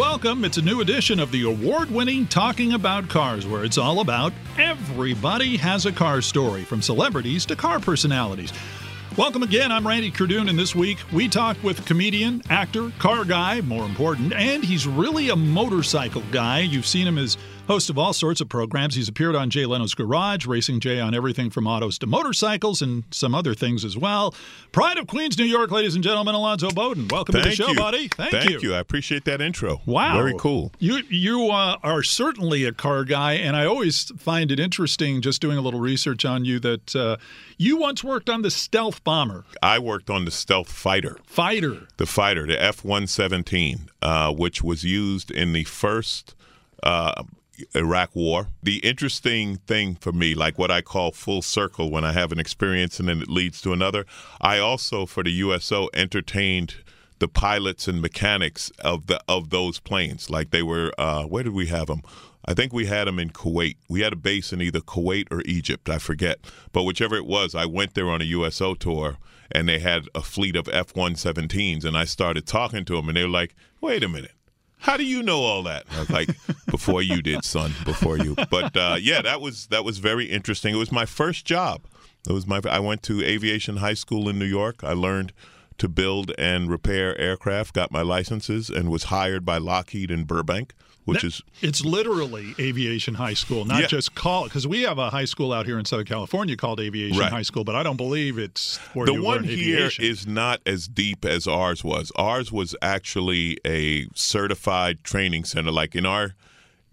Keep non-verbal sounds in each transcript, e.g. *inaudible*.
welcome. It's a new edition of the award winning Talking About Cars, where it's all about everybody has a car story, from celebrities to car personalities. Welcome again. I'm Randy Kerdoon, and this week we talk with comedian, actor, car guy, more important, and he's really a motorcycle guy. You've seen him as host of all sorts of programs. He's appeared on Jay Leno's Garage, Racing Jay on everything from autos to motorcycles and some other things as well. Pride of Queens, New York, ladies and gentlemen, Alonzo Bodden. Welcome Thank to the show, you. buddy. Thank, Thank you. Thank you. I appreciate that intro. Wow, Very cool. You you uh, are certainly a car guy, and I always find it interesting just doing a little research on you that uh, you once worked on the stealth bomber I worked on the stealth fighter, fighter. the fighter, the F 117, uh, which was used in the first uh, Iraq War. The interesting thing for me, like what I call full circle when I have an experience and then it leads to another, I also, for the USO, entertained the pilots and mechanics of the of those planes. Like they were, uh, where did we have them? I think we had them in Kuwait. We had a base in either Kuwait or Egypt. I forget, but whichever it was, I went there on a USO tour, and they had a fleet of F-117s, and I started talking to them, and they were like, "Wait a minute." How do you know all that? Was like, before you did, son, before you. But uh, yeah, that was that was very interesting. It was my first job. It was my. I went to aviation high school in New York. I learned to build and repair aircraft, got my licenses, and was hired by Lockheed in Burbank, which is It's literally aviation high school, not Yeah. just call. Because we have a high school out here in Southern California called Aviation Right. High School, but I don't believe it's where the one here is not as deep as ours was. Ours was actually a certified training center. Like in our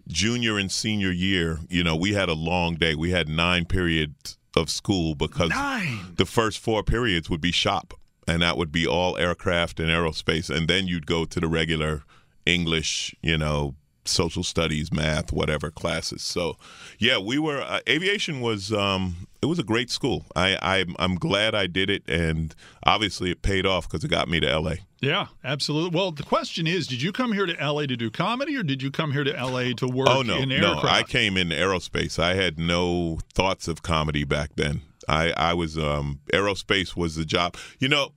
junior and senior year, you know, we had a long day. We had nine periods of school because Nine. the first four periods would be shop, and that would be all aircraft and aerospace, and then you'd go to the regular English, you know, social studies, math, whatever classes. So, yeah, we were uh, aviation was um, it was a great school. I, I I'm glad I did it, and obviously it paid off because it got me to L.A. Yeah, absolutely. Well, the question is, did you come here to LA to do comedy, or did you come here to LA to work Oh no, in no! I came in aerospace. I had no thoughts of comedy back then. I I was um, aerospace was the job. You know,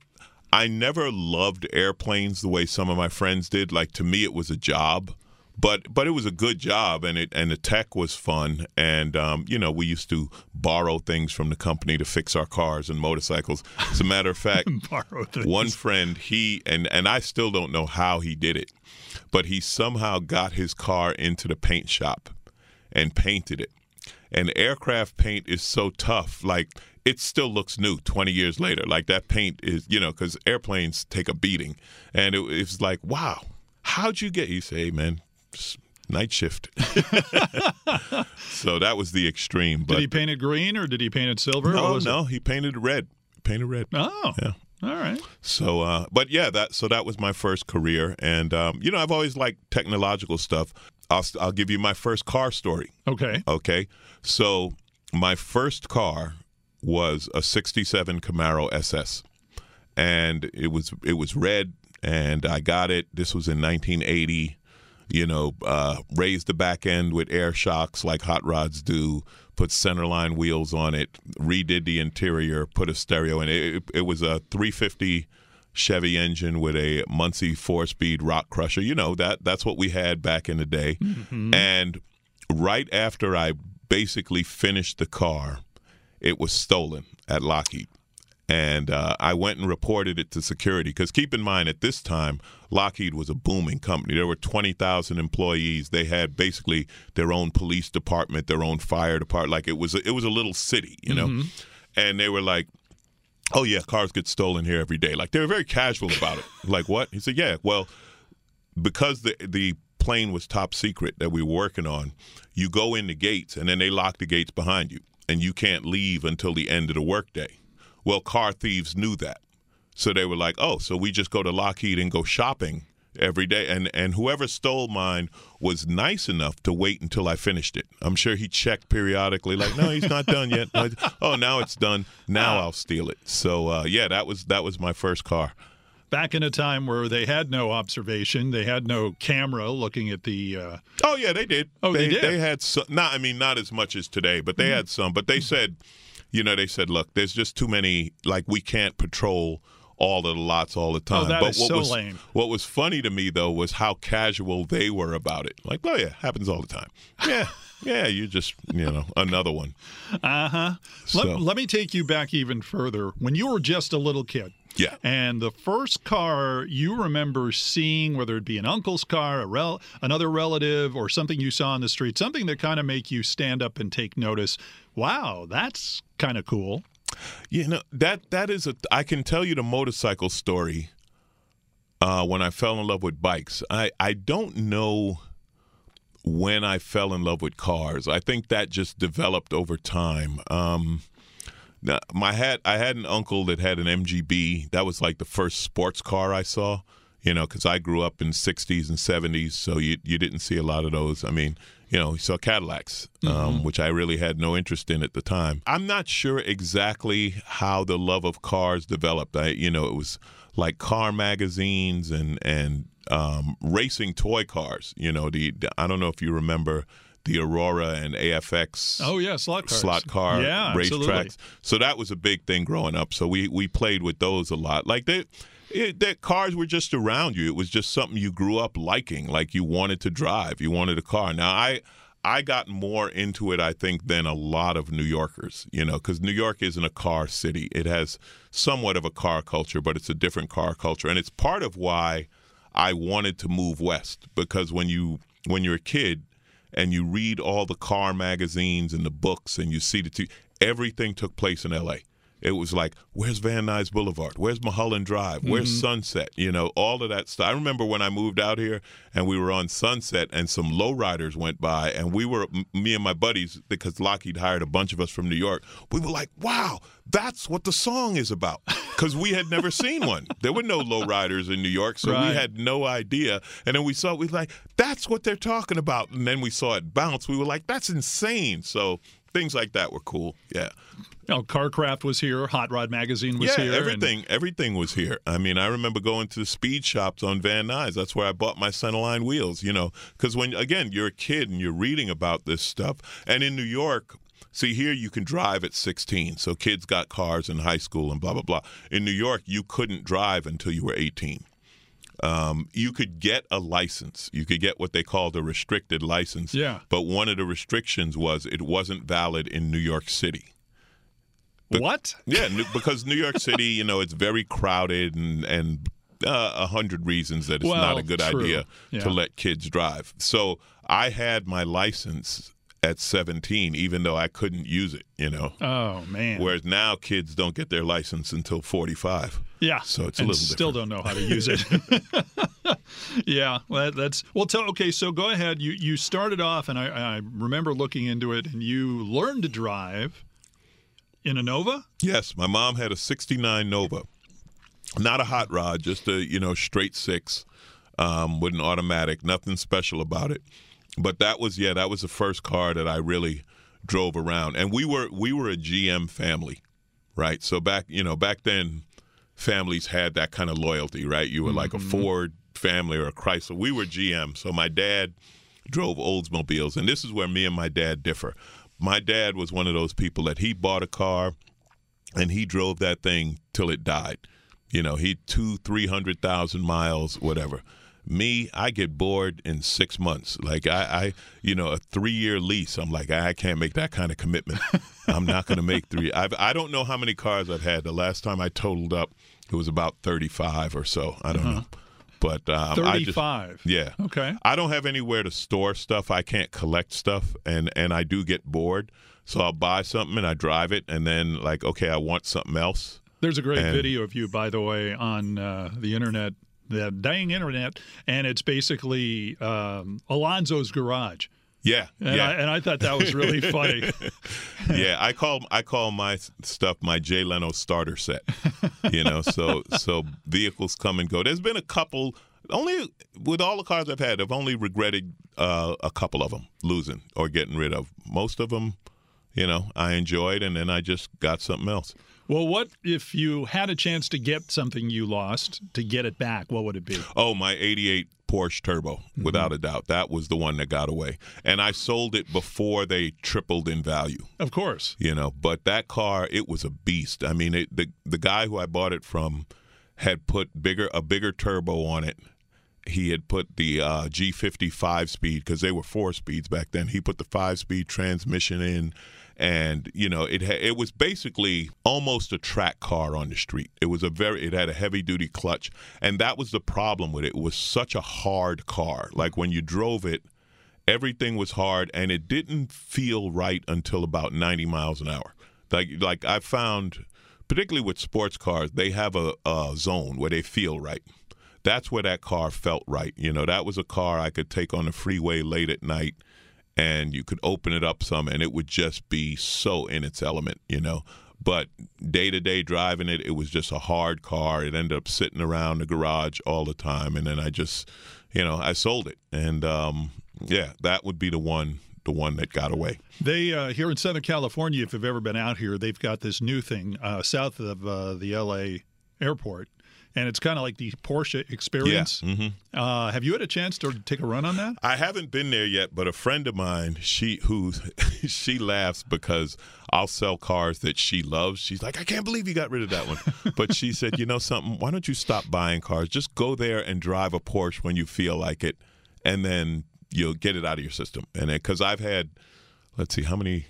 I never loved airplanes the way some of my friends did. Like to me, it was a job. But but it was a good job, and it and the tech was fun, and um, you know we used to borrow things from the company to fix our cars and motorcycles. As a matter of *laughs* fact, one friend he and and I still don't know how he did it, but he somehow got his car into the paint shop and painted it. And aircraft paint is so tough, like it still looks new 20 years later. Like that paint is, you know, because airplanes take a beating, and it, it's like, wow, how'd you get? You say, hey, man, night shift. *laughs* so that was the extreme. But Did he paint it green or did he paint it silver? What no, it? he painted it red. Painted red. Oh, Yeah. all right. So, uh, but yeah, that so that was my first career, and um, you know, I've always liked technological stuff. I'll I'll give you my first car story. Okay. Okay, so my first car was a '67 Camaro SS, and it was it was red, and I got it. This was in 1980. You know, uh, raised the back end with air shocks like hot rods do. Put centerline wheels on it. Redid the interior. Put a stereo in it. It, it was a 350 Chevy engine with a Muncie four-speed rock crusher. You know that that's what we had back in the day. And right after I basically finished the car, it was stolen at Lockheed. And uh, I went and reported it to security because keep in mind, at this time, Lockheed was a booming company. There were 20,000 employees. They had basically their own police department, their own fire department. Like it was, a, it was a little city, you know. Mm-hmm. And they were like, "Oh yeah, cars get stolen here every day." Like they were very casual about it. *laughs* like what? He said, "Yeah, well, because the the plane was top secret that we were working on, you go in the gates and then they lock the gates behind you, and you can't leave until the end of the workday. Well, car thieves knew that, so they were like, "Oh, so we just go to Lockheed and go shopping." Every day, and and whoever stole mine was nice enough to wait until I finished it. I'm sure he checked periodically, like, no, he's not done yet. He's- *laughs* oh, now it's done. Now I'll steal it. So uh, yeah, that was that was my first car. Back in a time where they had no observation, they had no camera looking at the. Uh, Oh yeah, they did. Oh, they did? They had some. Not, I mean, not as much as today, but they had some. But they said, you know, they said, look, there's just too many. Like we can't patrol all of the lots all the time. Oh, that but is what so was lame. what was funny to me though was how casual they were about it. Like, oh yeah, happens all the time. Yeah, *laughs* yeah, you just you know another one. Uh huh. So- Let, let me take you back even further. When you were just a little kid, Yeah. and the first car you remember seeing, whether it be an uncle's car, a rel- another relative, or something you saw on the street, something that kind of make you stand up and take notice. Wow, that's kind of cool. You know that that is a. I can tell you the motorcycle story. Uh, when I fell in love with bikes, I I don't know when I fell in love with cars. I think that just developed over time. Um, now, my had I had an uncle that had an MGB. That was like the first sports car I saw. You know, because I grew up in '60s and '70s, so you you didn't see a lot of those. I mean, you know, you saw Cadillacs, um, which I really had no interest in at the time. I'm not sure exactly how the love of cars developed. I, you know, it was like car magazines and and um, racing toy cars. You know, the, the I don't know if you remember the Aurora and AFX Oh yeah, slot cars. slot car yeah, race absolutely. tracks. So that was a big thing growing up. So we we played with those a lot. Like they. It, that cars were just around you. It was just something you grew up liking. Like you wanted to drive. You wanted a car. Now I I got more into it, I think, than a lot of New Yorkers. You know, because New York isn't a car city. It has somewhat of a car culture, but it's a different car culture, and it's part of why I wanted to move west. Because when you when you're a kid, and you read all the car magazines and the books and you see the t- everything took place in LA. It was like, where's Van Nuys Boulevard? Where's Mulholland Drive? Where's mm-hmm. Sunset? You know, all of that stuff. I remember when I moved out here and we were on Sunset and some lowriders went by and we were, me and my buddies, because Lockheed hired a bunch of us from New York, we were like, wow, that's what the song is about. Because we had never seen one. There were no lowriders in New York, so Right. we had no idea. And then we saw, it, we were like, that's what they're talking about. And then we saw it bounce. We were like, that's insane. So things like that were cool. Yeah. You know, Carcraft was here. Hot Rod Magazine was yeah, here. and- everything, everything was here. I mean, I remember going to the speed shops on Van Nuys. That's where I bought my centerline wheels. You know, because when again you're a kid and you're reading about this stuff, and in New York. See, here you can drive at 16, so kids got cars in high school and blah, blah, blah. In New York, you couldn't drive until you were 18. Um, you could get a license. You could get what they called a restricted license. Yeah. But one of the restrictions was it wasn't valid in New York City. what? Yeah, because New York City, you know, it's very crowded and and uh, a hundred reasons that it's not a good true. idea Yeah. to let kids drive. So I had my license at 17, even though I couldn't use it. You know, Oh man. whereas now kids don't get their license until 45. Yeah. So it's a and little still different. don't know how to use it. *laughs* *laughs* yeah, well, that, that's well. Tell okay. So go ahead. You you started off, and I, I remember looking into it, and you learned to drive in a Nova. Yes, my mom had a '69 Nova, not a hot rod, just a you know straight six um, with an automatic. Nothing special about it. But that was yeah, that was the first car that I really drove around, and we were we were a GM family, right? So back you know back then, families had that kind of loyalty, right? You were like a mm-hmm. Ford family or a Chrysler. We were GM, so my dad drove Oldsmobiles, and this is where me and my dad differ. My dad was one of those people that he bought a car and he drove that thing till it died. You know, he two, three hundred thousand miles, whatever. Me, I get bored in six months. Like I, I you know, a three-year lease. I'm like, I can't make that kind of commitment. *laughs* I'm not going to make three. I've, I don't know how many cars I've had. The last time I totaled up, it was about thirty-five or so. I don't know, but um, I just, Thirty-five. yeah. Okay. I don't have anywhere to store stuff. I can't collect stuff, and and I do get bored. So I'll buy something and I drive it, and then like, okay, I want something else. There's a great And- video of you, by the way, on uh, the internet, the dang internet, and it's basically um, Alonzo's garage. Yeah, And, yeah, I, and I thought that was really *laughs* funny. yeah. I call I call my stuff my Jay Leno starter set. You know, so so vehicles come and go. There's been a couple. Only with all the cars I've had, I've only regretted uh, a couple of them losing or getting rid of. Most of them, you know, I enjoyed, and then I just got something else. Well, what if you had a chance to get something you lost to get it back? What would it be? Oh, my 88 Porsche Turbo, Mm-hmm. without a doubt. That was the one that got away. And I sold it before they tripled in value, Of course. you know. But that car, it was a beast. I mean, it, the the guy who I bought it from had put bigger a bigger turbo on it. He had put the uh, G50 5 speed because they were four speeds back then. He put the five speed transmission in, and you know it ha- it was basically almost a track car on the street. It was a very it had a heavy duty clutch, and that was the problem with it. It was such a hard car. Like when you drove it, everything was hard, and it didn't feel right until about 90 miles an hour. Like like I found, particularly with sports cars, they have a, a zone where they feel right. That's where that car felt right. You know, that was a car I could take on the freeway late at night and you could open it up some and it would just be so in its element, you know. But day to day driving it, it was just a hard car. It ended up sitting around the garage all the time. And then I just, you know, I sold it. And um, yeah, that would be the one the one that got away. They uh, here in Southern California, if you've ever been out here, they've got this new thing uh, south of uh, the L.A. airport, and it's kind of like the Porsche experience. Yeah. Mm-hmm. Uh, have you had a chance to take a run on that? I haven't been there yet, but a friend of mine, she who *laughs* she laughs because I'll sell cars that she loves. She's like, I can't believe you got rid of that one. *laughs* but she said, you know something? Why don't you stop buying cars? Just go there and drive a Porsche when you feel like it, and then you'll get it out of your system. And because I've had, let's see, how many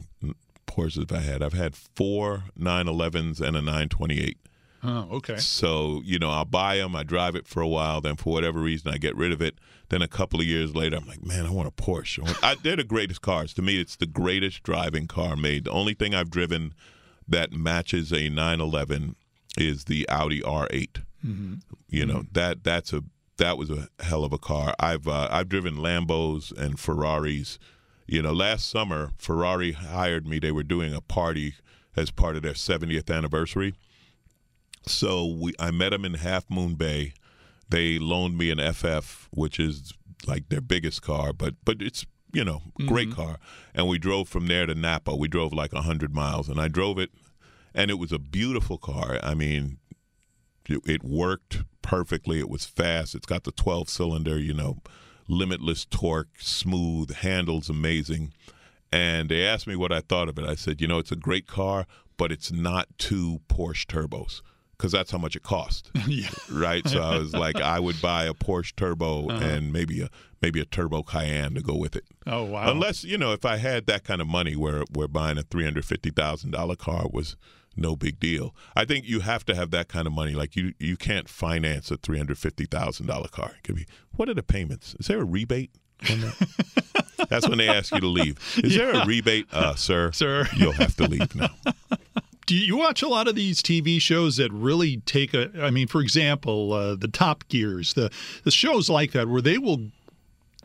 Porsches have I had? I've had four 911s and a 928. Oh, okay. So, you know, I'll buy them, I drive it for a while, then for whatever reason, I get rid of it. Then a couple of years later, I'm like, man, I want a Porsche. I, they're the greatest cars. To me, it's the greatest driving car made. The only thing I've driven that matches a 911 is the Audi R8. Mm-hmm. You know, Mm-hmm. that that's a that was a hell of a car. I've uh, I've driven Lambos and Ferraris. You know, last summer Ferrari hired me. They were doing a party as part of their 70th anniversary. So we I met them in Half Moon Bay. They loaned me an FF, which is like their biggest car, but but it's you know great Mhm. car. And we drove from there to Napa. We drove like hundred miles, and I drove it, and it was a beautiful car. I mean, it, it worked perfectly. It was fast. It's got the 12 cylinder, you know, limitless torque, smooth, handles amazing. And they asked me what I thought of it. I said, you know, it's a great car, but it's not two Porsche turbos because that's how much it cost, *laughs* yeah. right? So I was like, I would buy a Porsche turbo Uh-huh. and maybe a maybe a turbo Cayenne to go with it. Oh, wow. Unless you know, if I had that kind of money, where where buying a three hundred fifty thousand dollar car was no big deal. I think you have to have that kind of money. Like you, you can't finance a three hundred fifty thousand dollar car. It could be. What are the payments? Is there a rebate? On that? *laughs* That's when they ask you to leave. *laughs* Is there a rebate, uh, sir? Sir. you'll have to leave now. Do you watch a lot of these TV shows that really take a? I mean, for example, uh, the Top Gears, the the shows like that where they will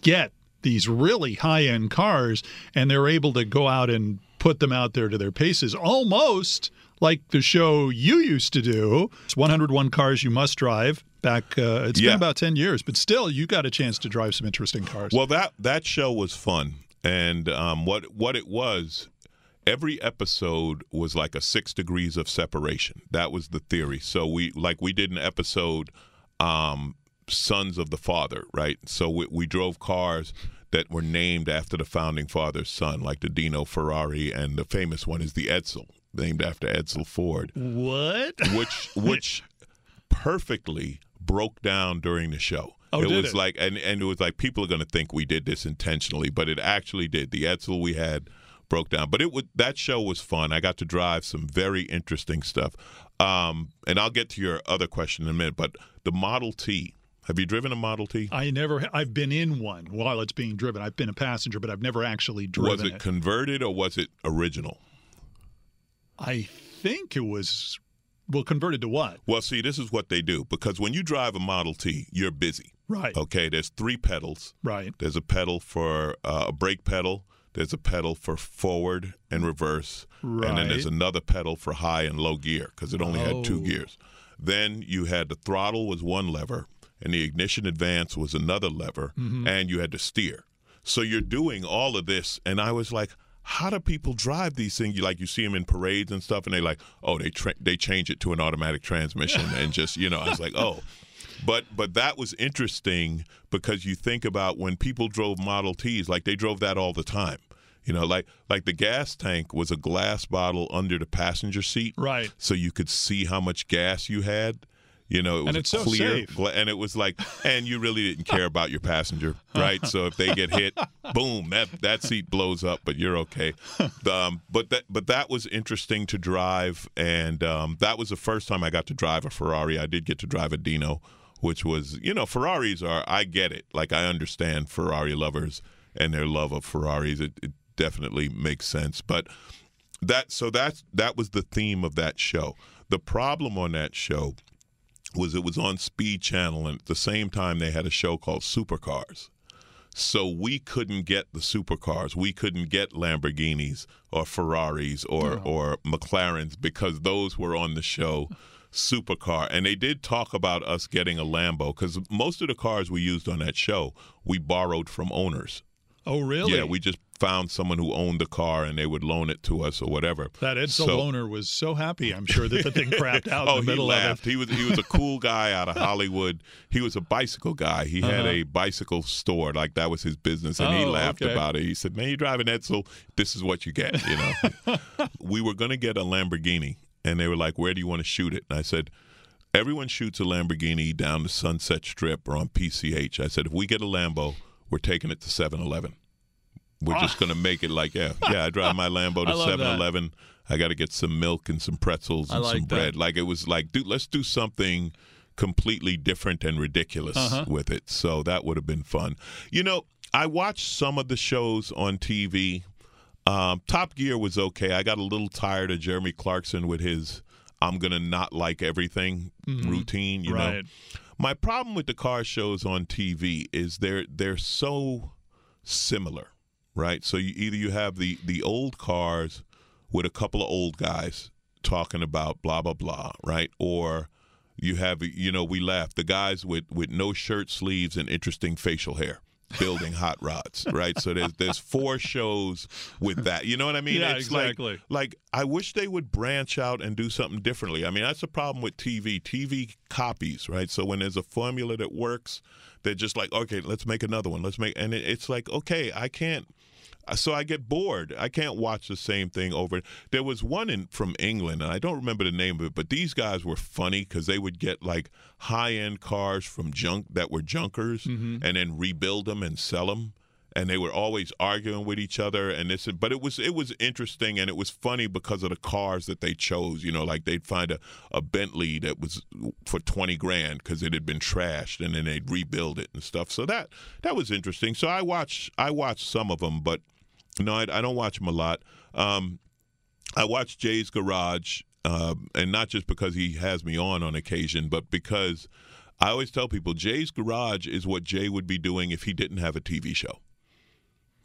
get these really high end cars and they're able to go out and put them out there to their paces, almost like the show you used to do. It's 101 cars you must drive. Back, uh, it's Yeah. been about 10 years, but still, you got a chance to drive some interesting cars. Well, that that show was fun, and um, what what it was, every episode was like a six degrees of separation. That was the theory. So we like we did an episode, um, Sons of the Father, right? So we, we drove cars that were named after the founding father's son, like the Dino Ferrari, and the famous one is the Edsel, named after Edsel Ford what? which which perfectly broke down during the show. Oh, it was it? like and and it was like people are going to think we did this intentionally, but it actually did. The Edsel we had broke down, but it would that show was fun. I got to drive some very interesting stuff. Um, and I'll get to your other question in a minute, but the Model T. Have you driven a Model T? I never, I've been in one while it's being driven. I've been a passenger, but I've never actually driven was it, converted or was it original? I think it was well converted to what? Well, see, this is what they do because when you drive a Model T, you're busy. Right. Okay, there's three pedals. Right. There's a pedal for uh, a brake pedal. There's a pedal for forward and reverse, and then there's another pedal for high and low gear because it only had two gears. Then you had the throttle was one lever, and the ignition advance was another lever, Mm-hmm. and you had to steer. So you're doing all of this, and I was like, how do people drive these things? You like you see them in parades and stuff, and they like, oh, they tra- they change it to an automatic transmission, and just you know, I was like, oh. But but that was interesting because you think about when people drove Model Ts, like they drove that all the time. You know, like like the gas tank was a glass bottle under the passenger seat, Right. so you could see how much gas you had. You know, it was And it's so clear, safe. gla- and it was like, and you really didn't care about your passenger, right? So if they get hit, *laughs* boom, that that seat blows up, but you're okay. Um, but that but that was interesting to drive, and um, that was the first time I got to drive a Ferrari. I did get to drive a Dino, which was, you know, Ferraris are. I get it, like I understand Ferrari lovers and their love of Ferraris. It, it definitely makes sense, but that so that's that was the theme of that show. The problem on that show was it was on Speed Channel, and at the same time they had a show called Supercars. So we couldn't get the supercars. We couldn't get Lamborghinis or Ferraris or or McLarens because those were on the show supercar. And they did talk about us getting a Lambo because most of the cars we used on that show we borrowed from owners. Oh, really? Yeah, we just found someone who owned the car and they would loan it to us or whatever. That Edsel So- loaner was so happy. I'm sure that the thing crapped *laughs* out oh, in the middle he of laughed. it. He was he was a cool guy out of *laughs* Hollywood. He was a bicycle guy. He had Uh-huh. a bicycle store, like that was his business, and he Oh, laughed okay. about it. He said, "Man, you're driving Edsel. This is what you get." You know, *laughs* we were going to get a Lamborghini, and they were like, "Where do you want to shoot it?" And I said. Everyone shoots a Lamborghini down the Sunset Strip or on PCH. I said, if we get a Lambo, we're taking it to 7 Eleven. We're just going to make it like, yeah, yeah, I drive my Lambo *laughs* to love 7 Eleven. I got to get some milk and some pretzels and like some that. bread. Like it was like, dude, let's do something completely different and ridiculous Uh-huh. with it. So that would have been fun. You know, I watched some of the shows on TV. Um, Top Gear was okay. I got a little tired of Jeremy Clarkson with his "I'm gonna not like everything" routine. You know, Mm-hmm. right. My problem with the car shows on TV is they're they're so similar, right? So you either you have the the old cars with a couple of old guys talking about blah blah blah, right? Or you have you know we laugh the guys with with no shirt sleeves and interesting facial hair building hot rods, right? So there's there's four shows with that. You know what I mean? Yeah, it's exactly. Like, like I wish they would branch out and do something differently. I mean, that's the problem with TV. TV copies, right? So when there's a formula that works, they're just like, okay, let's make another one. Let's make, and it, it's like, okay, I can't. So I get bored. I can't watch the same thing over. There was one in from England, and I don't remember the name of it, but these guys were funny because they would get like high-end cars from junk that were junkers, mm-hmm. and then rebuild them and sell them and they were always arguing with each other and this but it was it was interesting and it was funny because of the cars that they chose you know like they'd find a, a bentley that was for 20 grand because it had been trashed and then they'd rebuild it and stuff so that that was interesting so i watch i watched some of them but no i, I don't watch him a lot um, i watch jay's garage um, and not just because he has me on on occasion but because I always tell people Jay's Garage is what Jay would be doing if he didn't have a TV show.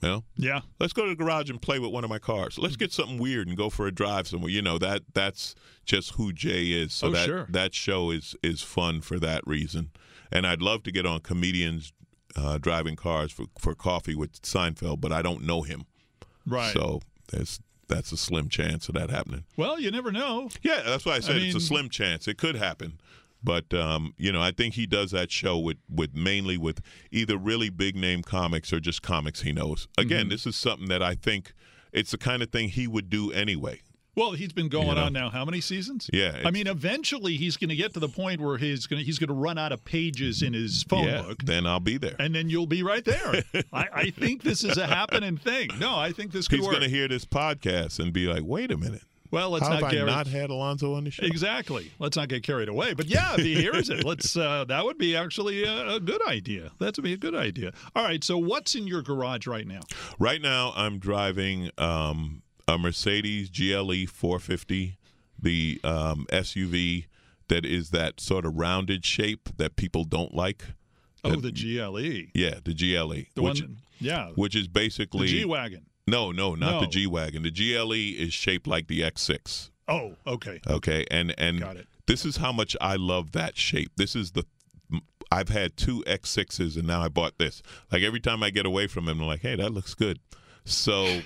You know, Yeah. let's go to the garage and play with one of my cars. Let's get something weird and go for a drive somewhere. You know that that's just who Jay is. So Oh, that sure. that show is is fun for that reason. And I'd love to get on comedians uh, driving cars for for coffee with Seinfeld, but I don't know him. Right. So there's that's a slim chance of that happening. well, you never know. Yeah, that's why I said it's a slim chance. It could happen. But um, you know, I think he does that show with, with mainly with either really big name comics or just comics he knows. Again, Mm-hmm. this is something that I think it's the kind of thing he would do anyway. Well, he's been going You know? on now how many seasons? Yeah, I mean, eventually he's going to get to the point where he's going to he's going to run out of pages in his phone yeah, book. then I'll be there. And then you'll be right there. *laughs* I, I think this is a happening thing. No, I think this could He's work. going to hear this podcast and be like, "Wait a minute, well, let's how not have I get not had Alonzo on the show?" exactly. Let's not get carried away. But yeah, if he hears it, *laughs* let's. Uh, that would be actually a, a good idea. That would be a good idea. All right. So what's in your garage right now? Right now, I'm driving um, a Mercedes GLE 450, the um, SUV that is that sort of rounded shape that people don't like. Oh, the GLE. Yeah, the GLE, The which one. Yeah. which is basically The G wagon. no, no, not the G wagon. The GLE is shaped like the X6. Oh, okay. Okay, and and Got it. this is how much I love that shape. This is the I've had two X6s and now I bought this. Like every time I get away from him, I'm like, hey, that looks good. So.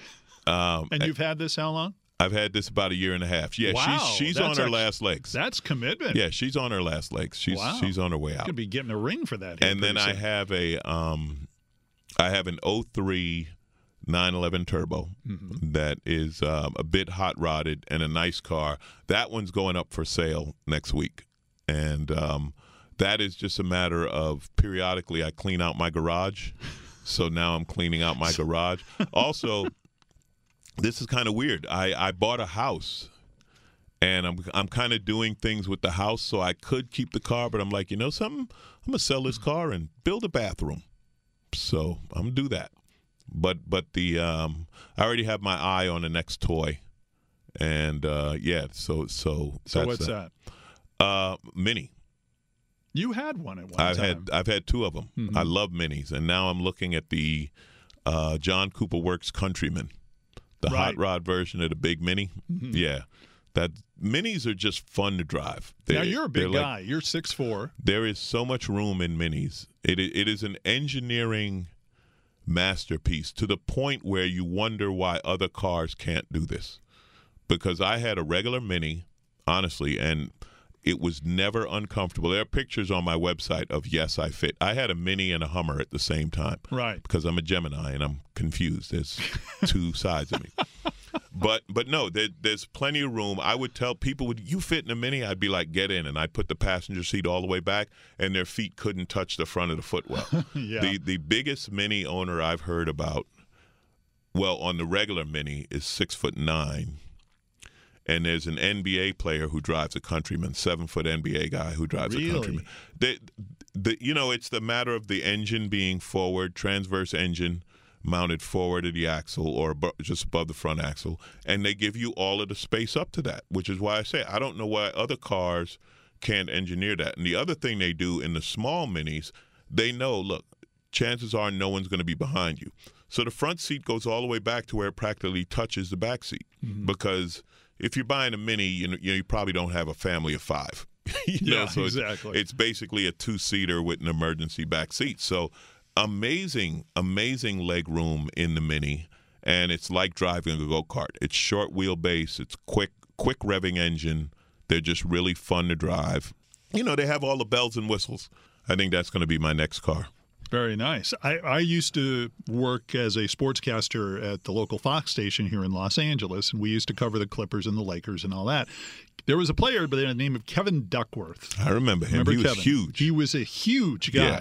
Um, And you've had this how long? I've had this about a year and a half. Yeah, Wow, she's she's on her act- last legs. That's commitment. Yeah, she's on her last legs. She's Wow. she's on her way out. Could be getting a ring for that. And then pretty I have a um I have an 03 911 turbo Mm-hmm. that is um, a bit hot rodded and a nice car. That one's going up for sale next week. and um, that is just a matter of periodically I clean out my garage. So now I'm cleaning out my *laughs* garage. Also, this is kind of weird. I, I bought a house and I'm I'm kind of doing things with the house so I could keep the car, but I'm like, you know something? I'm gonna sell this car and build a bathroom. So I'm gonna do that. But but the um, I already have my eye on the next toy, and uh, yeah. So so so what's that? that? Uh, Mini. You had one at one I've time. had I've had two of them. Mhm. I love minis, and now I'm looking at the uh, John Cooper Works Countryman, the Right. hot rod version of the big Mini. Mhm. Yeah, that minis are just fun to drive. Now you're a big like- guy. You're six four. there is so much room in minis. It it is an engineering masterpiece to the point where you wonder why other cars can't do this. Because I had a regular mini, honestly, and it was never uncomfortable. There are pictures on my website of yes, I fit. I had a mini and a Hummer at the same time Right. because I'm a Gemini and I'm confused. There's *laughs* two sides of me. But but no, there, there's plenty of room. I would tell people, "Would you fit in a mini?" I'd be like, "Get in," and I'd put the passenger seat all the way back, and their feet couldn't touch the front of the footwell. *laughs* Yeah. The the biggest mini owner I've heard about, well, on the regular mini is six foot nine. And there's an NBA player who drives a Countryman, seven foot NBA guy who drives Really? a Countryman. The, the, you know, it's the matter of the engine being forward, transverse engine mounted forward of the axle or just above the front axle, and they give you all of the space up to that, which is why I say I don't know why other cars can't engineer that. And the other thing they do in the small minis, they know, look, chances are no one's going to be behind you. So the front seat goes all the way back to where it practically touches the back seat. Mm-hmm. Because if you're buying a mini, you know, you, probably don't have a family of five. *laughs* you know, Yeah, so it's- It's, basically a two seater with an emergency back seat. So amazing, amazing leg room in the mini. And it's like driving a go kart. It's short wheelbase. It's quick, quick revving engine. They're just really fun to drive. You know, they have all the bells and whistles. I think that's going to be my next car. Very nice. I, I used to work as a sportscaster at the local Fox station here in Los Angeles, and we used to cover the Clippers and the Lakers and all that. There was a player by the name of Kevin Duckworth. I remember him. Remember he was Kevin? huge. He was a huge guy. Yeah.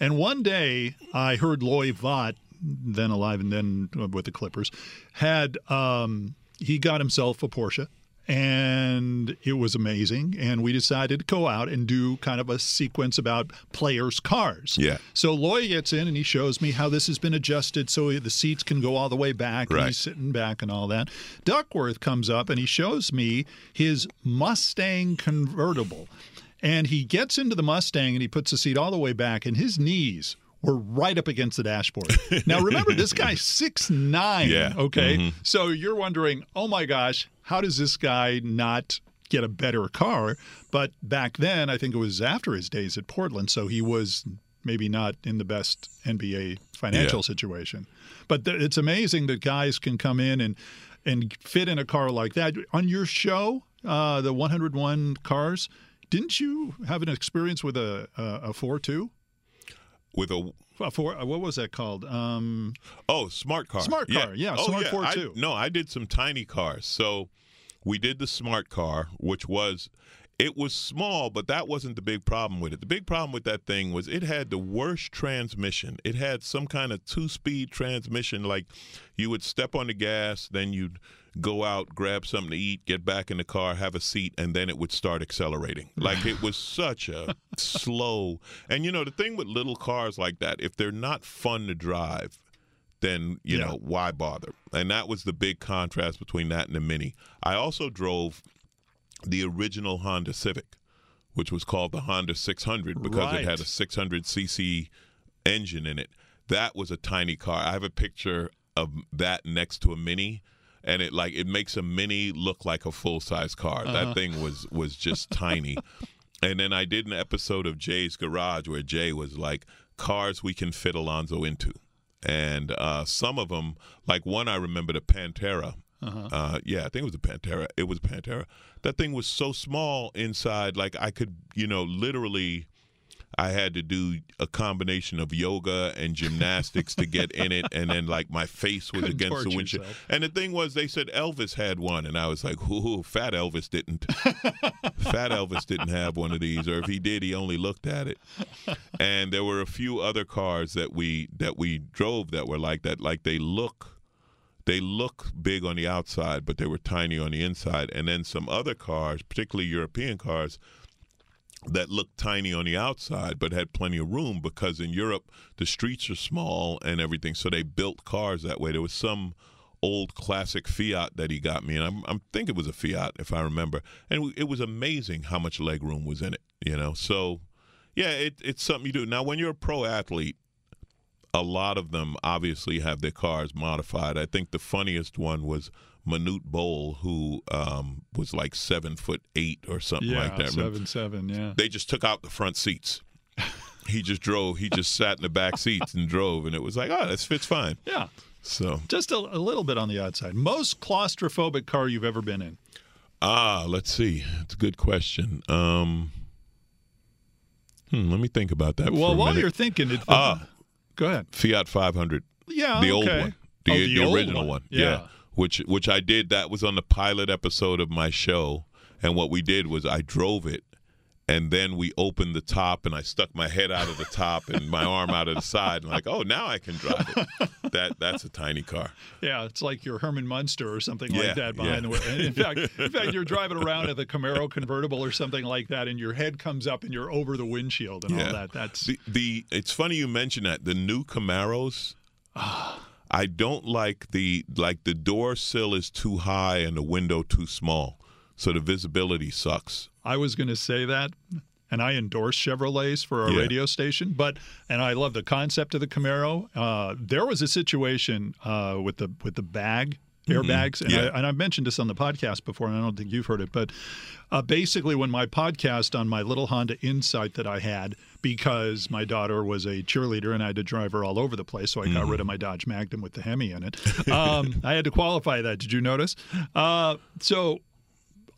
And one day I heard Loy Vaught, then alive and then with the Clippers, had um, he got himself a Porsche. And it was amazing. And we decided to go out and do kind of a sequence about players' cars. Yeah. So Loy gets in and he shows me how this has been adjusted so the seats can go all the way back and he's sitting back and all that. Duckworth comes up and he shows me his Mustang convertible. And he gets into the Mustang and he puts the seat all the way back and his knees were right up against the dashboard. now remember this guy's *laughs* six nine. Yeah. Okay. So you're wondering, oh my gosh, how does this guy not get a better car? But back then, I think it was after his days at Portland, so he was maybe not in the best NBA financial Yeah. situation. But th- it's amazing that guys can come in and and fit in a car like that. On your show, uh, the 101 cars, didn't you have an experience with a a, a four two? With a A four, uh, what was that called? Um, oh smart car. Smart car, yeah, Oh, Smart yeah. Four I- too. No, I did some tiny cars. So we did the smart car, which was it was small, but that wasn't the big problem with it. The big problem with that thing was it had the worst transmission. It had some kind of two-speed transmission. Like you would step on the gas, then you'd go out, grab something to eat, get back in the car, have a seat, and then it would start accelerating. Like it was *sighs* such a slow. And you know, the thing with little cars like that, if they're not fun to drive, then you Yeah. know why bother? And that was the big contrast between that and the Mini. I also drove the original Honda Civic, which was called the Honda 600 because Right. it had a 600 cc engine in it. That was a tiny car. I have a picture of that next to a Mini. And it like it makes a mini look like a full size car. That thing was was just tiny. *laughs* And then I did an episode of Jay's Garage where Jay was like, cars we can fit Alonzo into. And uh, some of them, like one I remember, the Pantera. uh yeah, I think it was a Pantera. It was a Pantera. That thing was so small inside, like I could, you know, literally. I had to do a combination of yoga and gymnastics to get in it, and then like my face was Contort against the windshield. yourself. And the thing was, they said Elvis had one, and I was like, "Ooh, Fat Elvis didn't. *laughs* Fat Elvis didn't have one of these, or if he did, he only looked at it." And there were a few other cars that we that we drove that were like that, like they look they look big on the outside, but they were tiny on the inside. And then some other cars, particularly European cars, that looked tiny on the outside but had plenty of room because in Europe the streets are small and everything. So they built cars that way. There was some old classic Fiat that he got me, and I'm, I'm think it was a Fiat if I remember. And it was amazing how much leg room was in it. You know, so yeah, it, it's something you do. Now, when you're a pro athlete, a lot of them obviously have their cars modified. I think the funniest one was Manute Bol, who um, was like seven foot eight or something Yeah, like that. seven seven. Yeah. They just took out the front seats. *laughs* he just drove. He just sat in the back seats and drove, and it was like, oh, this fits fine. Yeah. So Just a, a little bit on the outside. Most claustrophobic car you've ever been in. ah, let's see. It's a good question. Um, hmm, let me think about that. for well, while minute. you're thinking it, Ah. go ahead. Fiat 500. Yeah, the old one, the, Oh, the, old original one. Yeah. Which which I did. That was on the pilot episode of my show, and what we did was I drove it, and then we opened the top, and I stuck my head out of the top and my arm out of the side, and like, oh, now I can drive it. that that's a tiny car. Yeah, it's like your Herman Munster or something Yeah, like that behind yeah. the wheel. In fact, in fact, you're driving around at the Camaro convertible or something like that, and your head comes up and you're over the windshield and all that. That's the, the it's funny you mention that the new Camaros. Ah. I don't like the like the door sill is too high and the window too small, so the visibility sucks. I was going to say that, and I endorse Chevrolets for our Yeah. radio station. But and I love the concept of the Camaro. Uh, there was a situation uh, with the with the bag airbags, and, Mm-hmm. Yeah. I, and I've mentioned this on the podcast before, and I don't think you've heard it. But uh, basically, when my podcast on my little Honda Insight that I had, because my daughter was a cheerleader and I had to drive her all over the place, so I got Mm-hmm. rid of my Dodge Magnum with the Hemi in it. Um, *laughs* I had to qualify that. Did you notice? Uh, so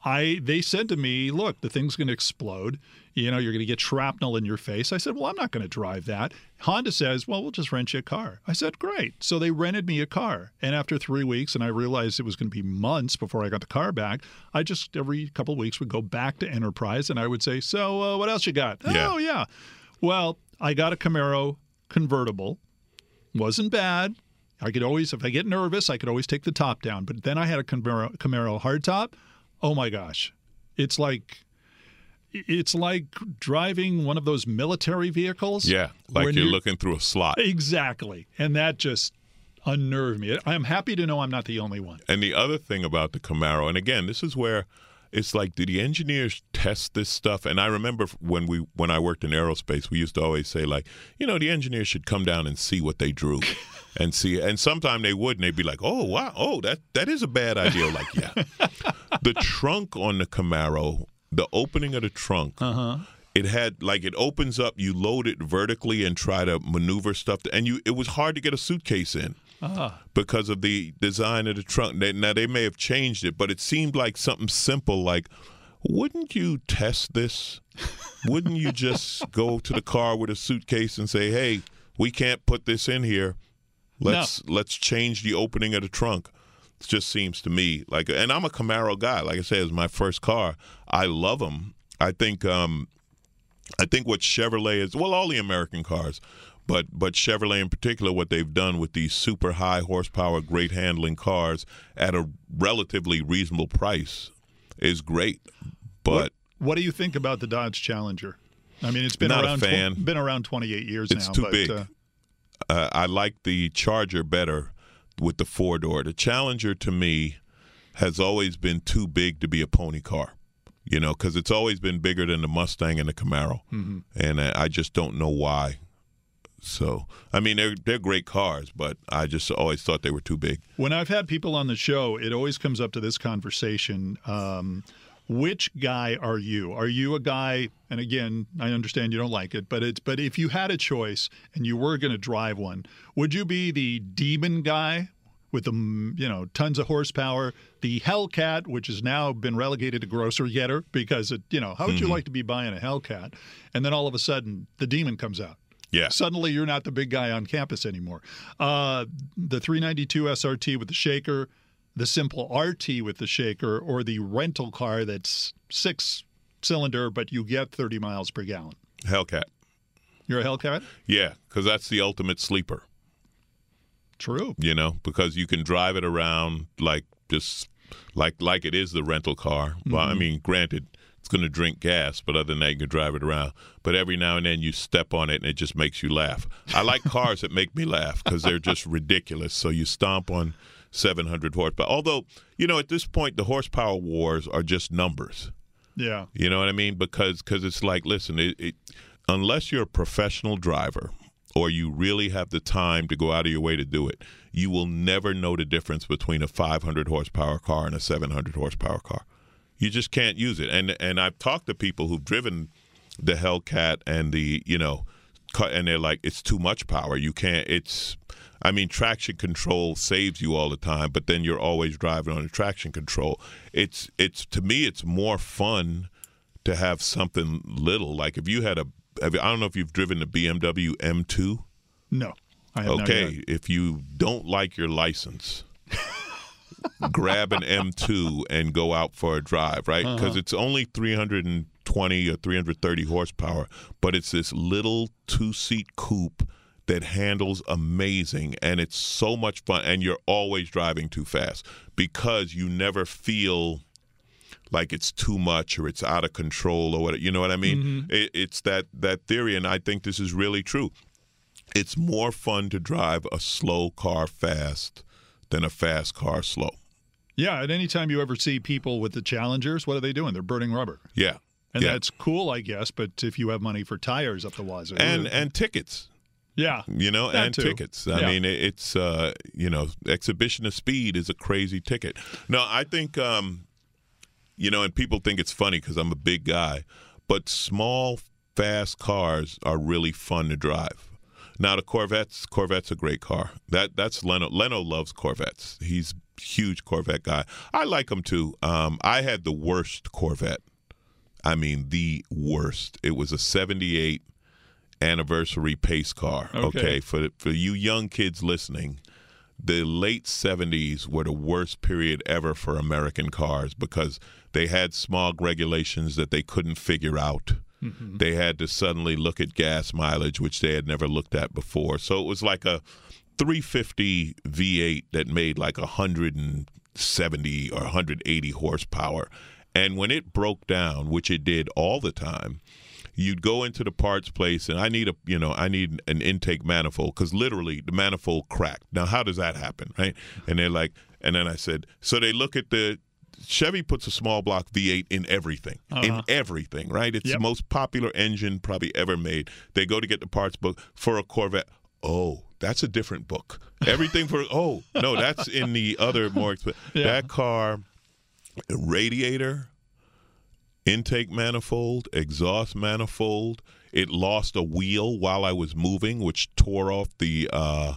I they said to me, "Look, the thing's going to explode. You know, you're going to get shrapnel in your face." I said, "Well, I'm not going to drive that." Honda says, "Well, we'll just rent you a car." I said, "Great." So they rented me a car, and after three weeks, and I realized it was going to be months before I got the car back. I just every couple of weeks would go back to Enterprise, and I would say, "So, uh, what else you got?" Yeah. Oh, yeah. Well, I got a Camaro convertible. Wasn't bad. I could always, if I get nervous, I could always take the top down. But then I had a Camaro, Camaro hardtop. Oh my gosh, it's like it's like driving one of those military vehicles. Yeah, like when you're looking through a slot. exactly, and that just unnerved me. I'm happy to know I'm not the only one. And the other thing about the Camaro, and again, this is where it's like, did the engineers test this stuff? And I remember when we when I worked in aerospace, we used to always say like, you know, the engineers should come down and see what they drew, *laughs* and see. And sometimes they would, and they'd be like, oh wow, oh that that is a bad idea. Like yeah, *laughs* the trunk on the Camaro, the opening of the trunk. Uh-huh. It had like it opens up. You load it vertically and try to maneuver stuff, and you. It was hard to get a suitcase in Ah, because of the design of the trunk. They, now they may have changed it, but it seemed like something simple. Like, wouldn't you test this? wouldn't you just go to the car with a suitcase and say, "Hey, we can't put this in here. Let's let's change the opening of the trunk." It just seems to me like, and I'm a Camaro guy. Like I said, it's my first car. I love them. I think um, I think what Chevrolet is, well, all the American cars, but but Chevrolet in particular, what they've done with these super high horsepower, great handling cars at a relatively reasonable price is great. But what, what do you think about the Dodge Challenger? I mean, it's been around fan. been around 28 years It's now. too but, big. Uh, uh, I like the Charger better with the four door. The Challenger to me has always been too big to be a pony car. You know, because it's always been bigger than the Mustang and the Camaro, Mm-hmm. and I, I just don't know why. So, I mean, they're they're great cars, but I just always thought they were too big. When I've had people on the show, it always comes up to this conversation. Um, which guy are you? Are you a guy? And again, I understand you don't like it, but it's but if you had a choice and you were going to drive one, would you be the demon guy, with the you know tons of horsepower. The Hellcat, which has now been relegated to grocer getter because it you know how would you like to be buying a Hellcat, and then all of a sudden the Demon comes out. Yeah. Suddenly you're not the big guy on campus anymore. Uh, the 392 SRT with the shaker, the simple RT with the shaker, or the rental car that's six cylinder but you get 30 miles per gallon. Hellcat. You're a Hellcat? Yeah, because that's the ultimate sleeper. True. You know, because you can drive it around like just like like it is the rental car. Well, I mm-hmm. mean, granted, it's going to drink gas, but other than that, you can drive it around. But every now and then, you step on it, and it just makes you laugh. I like cars that make me laugh because they're just ridiculous. So you stomp on 700 horsepower. Although, you know, at this point, the horsepower wars are just numbers. Yeah. You know what I mean? Because cause it's like, listen, it, it, unless you're a professional driver or you really have the time to go out of your way to do it, you will never know the difference between a 500 horsepower car and a 700 horsepower car. You just can't use it. And and I've talked to people who've driven the Hellcat and the you know, and they're like, it's too much power. You can't. It's I mean, traction control saves you all the time, but then you're always driving on the traction control. It's it's to me, it's more fun to have something little. Like if you had a, I don't know if you've driven the BMW M2. No. I have Okay, if you don't like your license, grab an M2 and go out for a drive, right? Uh-huh. Because it's only 320 or 330 horsepower, but it's this little two seat coupe that handles amazing and it's so much fun. And you're always driving too fast because you never feel like it's too much or it's out of control or what you know what I mean? Mm-hmm. It, it's that that theory, and I think this is really true. It's more fun to drive a slow car fast than a fast car slow. Yeah, at any time you ever see people with the Challengers, what are they doing? They're burning rubber. Yeah, And yeah. that's cool, I guess, but if you have money for tires up the wazoo. and and tickets, yeah. you know, and too. tickets. I Yeah. mean, it's uh, you know, exhibition of speed is a crazy ticket. No, I think um, you know, and people think it's funny because I'm a big guy, but small, fast cars are really fun to drive. Now the Corvettes, Corvette's a great car. That that's Leno. Leno loves Corvettes. He's huge Corvette guy. I like him too. Um, I had the worst Corvette. I mean, the worst. It was a '78 anniversary pace car. Okay. Okay, for for you young kids listening, the late 70s were the worst period ever for American cars because they had smog regulations that they couldn't figure out. Mm-hmm. They had to suddenly look at gas mileage, which they had never looked at before. So it was like a 350 V8 that made like 170 or 180 horsepower. And when it broke down, which it did all the time, you'd go into the parts place and I need a you know I need an intake manifold because literally the manifold cracked. Now how does that happen, right? And they're like, and then I said, so they look at the Chevy puts a small block V8 in everything, in uh-huh. everything, right? It's Yep. the most popular engine probably ever made. They go to get the parts book for a Corvette. Oh, that's a different book. Everything for oh no, that's in the other more *laughs* expensive. Yeah. That car, radiator, intake manifold, exhaust manifold. It lost a wheel while I was moving, which tore off the uh,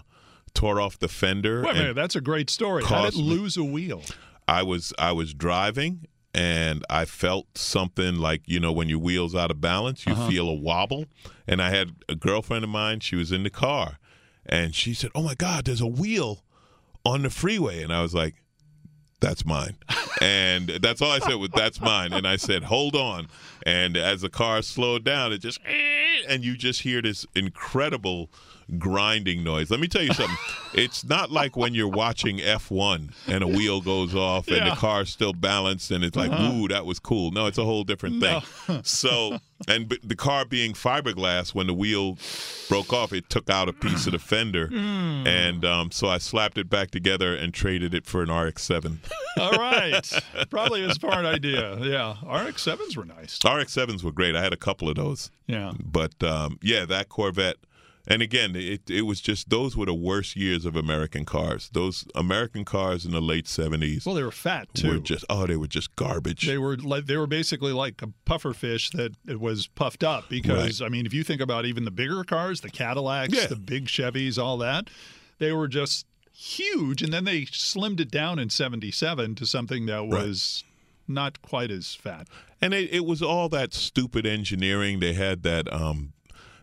tore off the fender. Wait a minute, that's a great story. How did it lose a wheel? I was I was driving and I felt something like you know when your wheels out of balance, you feel a wobble. And I had a girlfriend of mine. She was in the car, and she said, "Oh my God, there's a wheel on the freeway," and I was like. That's mine. *laughs* And that's all I said was that's mine. And I said, hold on. And as the car slowed down, it just and you just hear this incredible grinding noise. Let me tell you something. *laughs* it's not like when you're watching F1 and a wheel goes off and Yeah. the car's still balanced and it's like, ooh, that was cool. No, it's a whole different thing. so, and the car being fiberglass, when the wheel broke off, it took out a piece of the fender. And um, so I slapped it back together and traded it for an RX-7. All right. *laughs* Probably a smart idea. Yeah. RX 7s were nice. RX-7s were great. I had a couple of those. Yeah. But um, yeah, that Corvette. And again, it it was just those were the worst years of American cars. Those American cars in the late seventies Well, they were fat, too. were just oh, they were just garbage. They were like they were basically like a puffer fish that it was puffed up because I mean if you think about even the bigger cars, the Cadillacs, Yeah. the big Chevys, all that, they were just huge, and then they slimmed it down in '77 to something that was right. not quite as fat. And it, it, was all that stupid engineering. They had that um,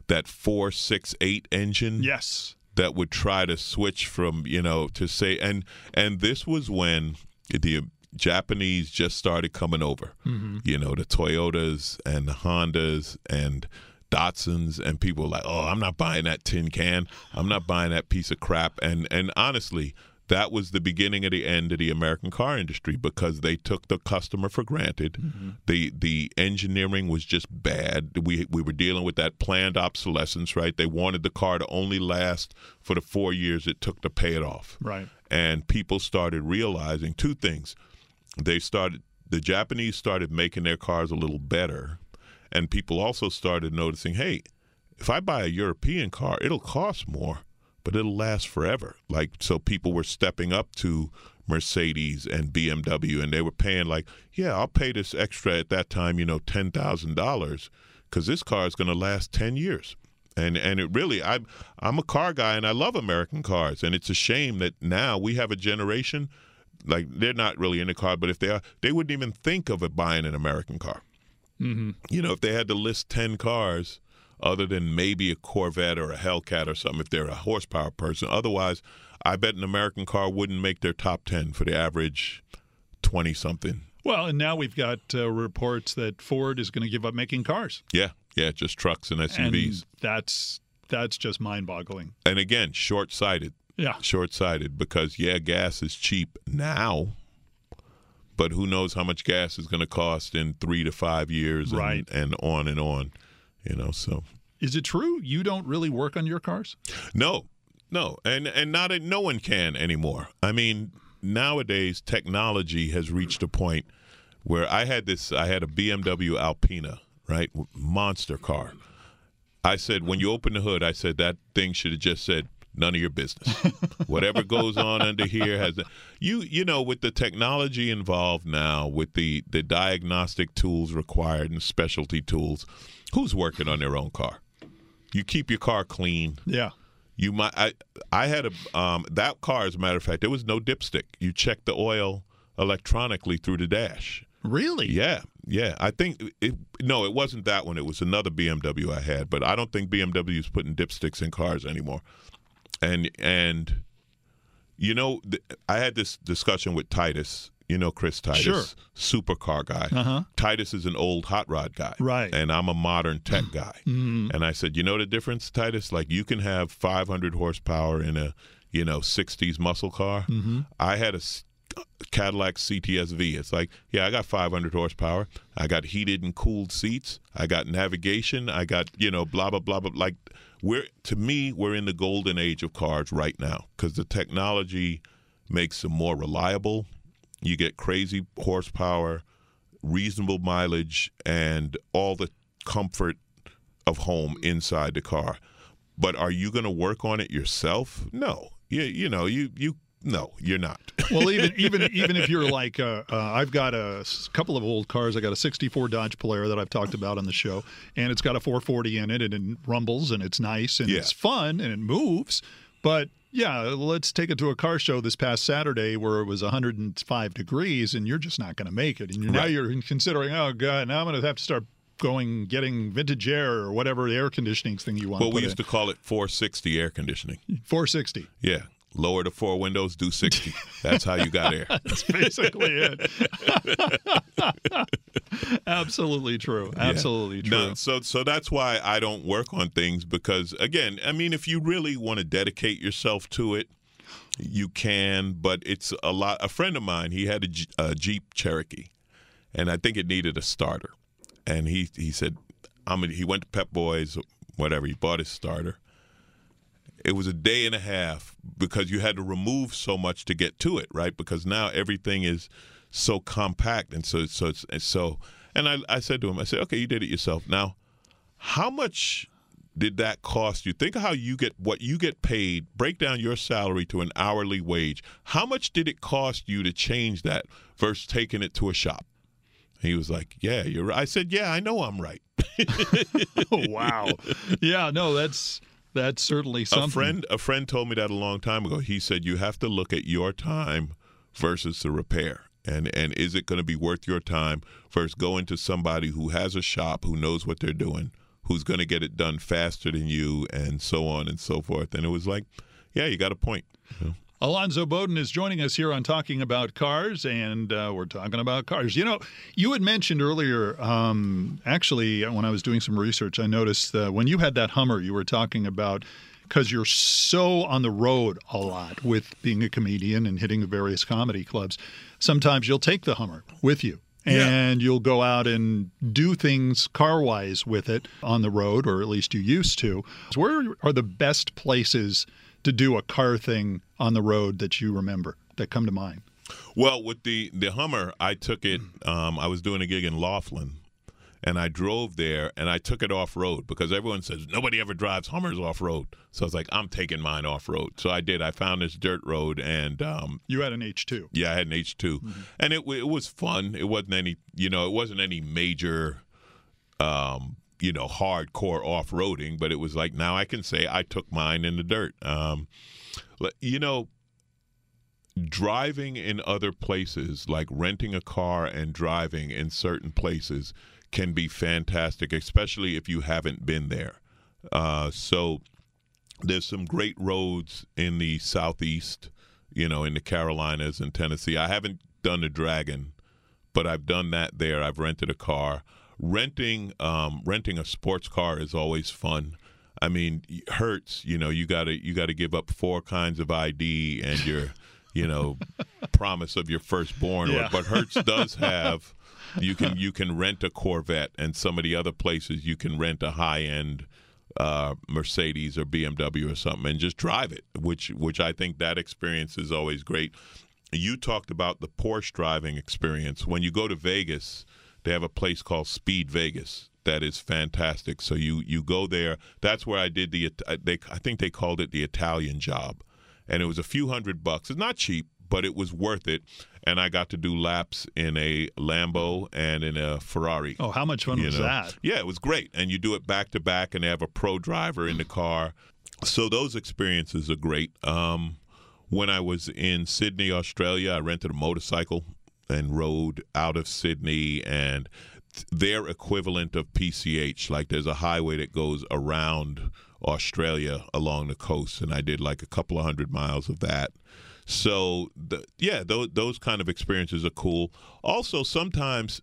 that four six eight engine. Yes. That would try to switch from you know to say and and this was when the Japanese just started coming over. Mm-hmm. You know the Toyotas and the Hondas and Datsuns and people were like, "Oh, I'm not buying that tin can. I'm not buying that piece of crap." And and honestly, that was the beginning of the end of the American car industry because they took the customer for granted. Mm-hmm. The the engineering was just bad. We we were dealing with that planned obsolescence, right? They wanted the car to only last for the 4 years it took to pay it off. Right. And people started realizing two things. They started the Japanese started making their cars a little better, and people also started noticing, hey, if I buy a European car, it'll cost more but it'll last forever. Like so people were stepping up to Mercedes and BMW and they were paying like, yeah, I'll pay this extra at that time, you know, $10,000 cuz this car is going to last 10 years. And and it really I am I'm a car guy and I love American cars and it's a shame that now we have a generation like they're not really in the car, but if they are, they wouldn't even think of it buying an American car. Mm-hmm. You know, if they had to list 10 cars, other than maybe a Corvette or a Hellcat or something if they're a horsepower person. Otherwise, I bet an American car wouldn't make their top 10 for the average 20 something. Well, and now we've got uh, reports that Ford is going to give up making cars. Yeah, yeah, just trucks and SUVs. And that's that's just mind-boggling. And again, short-sighted. Yeah. Short-sighted because yeah, gas is cheap now, but who knows how much gas is going to cost in 3 to 5 years right. and, and on and on you know so. Is it true you don't really work on your cars? No no and and not a, no one can anymore. I mean nowadays technology has reached a point where i had this i had a bmw alpina right monster car. I said when you open the hood i said that thing should have just said none of your business. *laughs* Whatever goes on under here has you you know with the technology involved now with the the diagnostic tools required and specialty tools who's working on their own car? You keep your car clean. Yeah. You might. I I had a um, that car. As a matter of fact, there was no dipstick. You check the oil electronically through the dash. Really? Yeah, yeah. I think it. No, it wasn't that one. It was another BMW I had. But I don't think BMW is putting dipsticks in cars anymore. And and you know, I had this discussion with Titus you know Chris Titus, sure. supercar guy. Uh-huh. Titus is an old hot rod guy, right? And I'm a modern tech guy. Mm-hmm. And I said, you know the difference, Titus? Like you can have 500 horsepower in a you know 60s muscle car. Mm-hmm. I had a Cadillac CTSV. It's like, yeah, I got 500 horsepower. I got heated and cooled seats. I got navigation. I got you know blah blah blah blah. Like we're to me, we're in the golden age of cars right now because the technology makes them more reliable you get crazy horsepower, reasonable mileage, and all the comfort of home inside the car. But are you going to work on it yourself? No. You, you know, you, you no, you're not. *laughs* well, even even even if you're like, uh, uh, I've got a couple of old cars. I got a '64 Dodge Polara that I've talked about on the show, and it's got a 440 in it, and it rumbles, and it's nice, and yeah. it's fun, and it moves. But yeah, let's take it to a car show this past Saturday where it was 105 degrees and you're just not going to make it. And you're, right. now you're considering, oh, God, now I'm going to have to start going getting vintage air or whatever air conditioning thing you want. Well, we used in. to call it 460 air conditioning. 460. Yeah. Lower the four windows, do 60. That's how you got air. *laughs* That's basically it. *laughs* Absolutely true. Absolutely yeah. true. No, so so that's why I don't work on things because again, I mean, if you really want to dedicate yourself to it, you can. But it's a lot. A friend of mine, he had a, a Jeep Cherokee, and I think it needed a starter, and he he said, I'm. A, he went to Pep Boys, whatever. He bought his starter. It was a day and a half because you had to remove so much to get to it, right? Because now everything is so compact and so so it's, so and I, I said to him i said okay you did it yourself. Now how much did that cost you? Think of how you get what you get paid. Break down your salary to an hourly wage. How much did it cost you to change that versus taking it to a shop? He was like yeah you're right i said yeah i know i'm right. *laughs* Wow. Yeah no that's That's certainly something. A friend, a friend told me that a long time ago. He said you have to look at your time versus the repair. And, and is it going to be worth your time versus going to somebody who has a shop who knows what they're doing, who's going to get it done faster than you, and so on and so forth. And it was like, yeah, you got a point. You know? Alonzo Bodden is joining us here on Talking About Cars, and uh, we're talking about cars. You know, you had mentioned earlier, um, actually, when I was doing some research, I noticed uh, when you had that Hummer, you were talking about because you're so on the road a lot with being a comedian and hitting the various comedy clubs. Sometimes you'll take the Hummer with you and yeah. you'll go out and do things car wise with it on the road, or at least you used to. Where are the best places to do a car thing on the road that you remember that come to mind? Well, with the the Hummer, I took it. Um, I was doing a gig in Laughlin, and I drove there and I took it off road because everyone says nobody ever drives Hummers off road. So I was like, I'm taking mine off road. So I did. I found this dirt road and um, you had an H two. Yeah, I had an H 2 mm-hmm. and it it was fun. It wasn't any you know it wasn't any major. Um, you know, hardcore off roading, but it was like now I can say I took mine in the dirt. Um, you know, driving in other places, like renting a car and driving in certain places, can be fantastic, especially if you haven't been there. Uh, so there's some great roads in the southeast, you know, in the Carolinas and Tennessee. I haven't done the Dragon, but I've done that there. I've rented a car. Renting um, renting a sports car is always fun. I mean, Hertz, you know, you gotta you gotta give up four kinds of ID and your, you know, *laughs* promise of your firstborn. Yeah. But Hertz does *laughs* have you can you can rent a Corvette, and some of the other places you can rent a high end uh, Mercedes or BMW or something, and just drive it. Which which I think that experience is always great. You talked about the Porsche driving experience. When you go to Vegas, they have a place called Speed Vegas that is fantastic. So you you go there. That's where I did the they I think they called it the Italian job, and it was a few hundred bucks. It's not cheap, but it was worth it. And I got to do laps in a Lambo and in a Ferrari. Oh, how much fun was know? that? Yeah, it was great. And you do it back to back, and they have a pro driver in the car. So those experiences are great. Um, when I was in Sydney, Australia, I rented a motorcycle and rode out of Sydney and their equivalent of PCH. Like there's a highway that goes around Australia along the coast, and I did like a couple of hundred miles of that. So the, yeah, those those kind of experiences are cool. Also, sometimes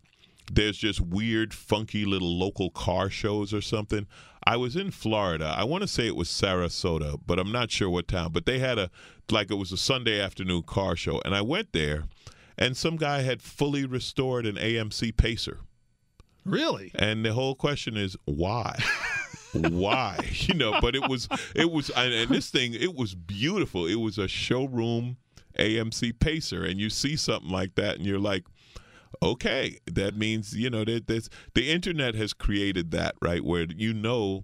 there's just weird, funky little local car shows or something. I was in Florida. I want to say it was Sarasota, but I'm not sure what town. But they had a like it was a Sunday afternoon car show, and I went there, and some guy had fully restored an AMC Pacer. Really? And the whole question is why? *laughs* why *laughs* you know but it was it was and this thing it was beautiful it was a showroom amc pacer and you see something like that and you're like okay that means you know that there's the internet has created that right where you know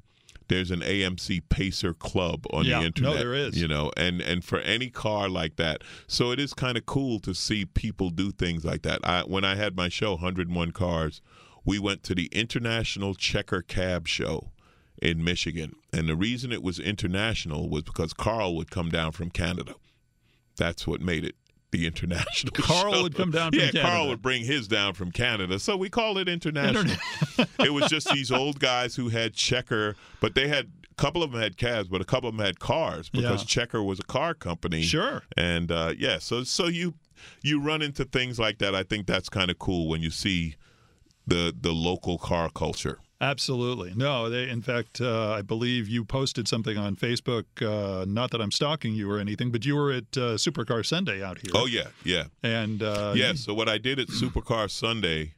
there's an AMC Pacer club on yeah, the internet. No, there is. You know, and and for any car like that, so it is kind of cool to see people do things like that. I when I had my show, 101 Cars, we went to the International Checker Cab Show in Michigan. And the reason it was international was because Carl would come down from Canada. That's what made it the international. *laughs* Carl show. would come down from yeah, Canada. Carl would bring his down from Canada. So we call it international. *laughs* it was just these old guys who had checker, but they had a couple of them had cabs, but a couple of them had cars because yeah. Checker was a car company. Sure. And uh, yeah, so so you you run into things like that. I think that's kind of cool when you see the the local car culture. Absolutely. No, they, in fact, uh, I believe you posted something on Facebook. Uh, not that I'm stalking you or anything, but you were at uh, Supercar Sunday out here. Oh, yeah, yeah. And uh, yeah, so what I did at Supercar Sunday,